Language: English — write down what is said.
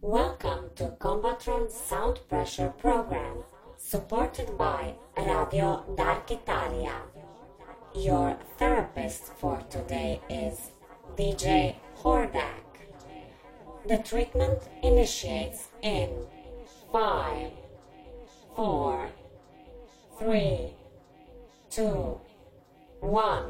Welcome to Combatron Sound Pressure Program, supported by Radio Dark Italia. Your therapist for today is DJ Hordak. The treatment initiates in 5, 4, 3, 2, 1.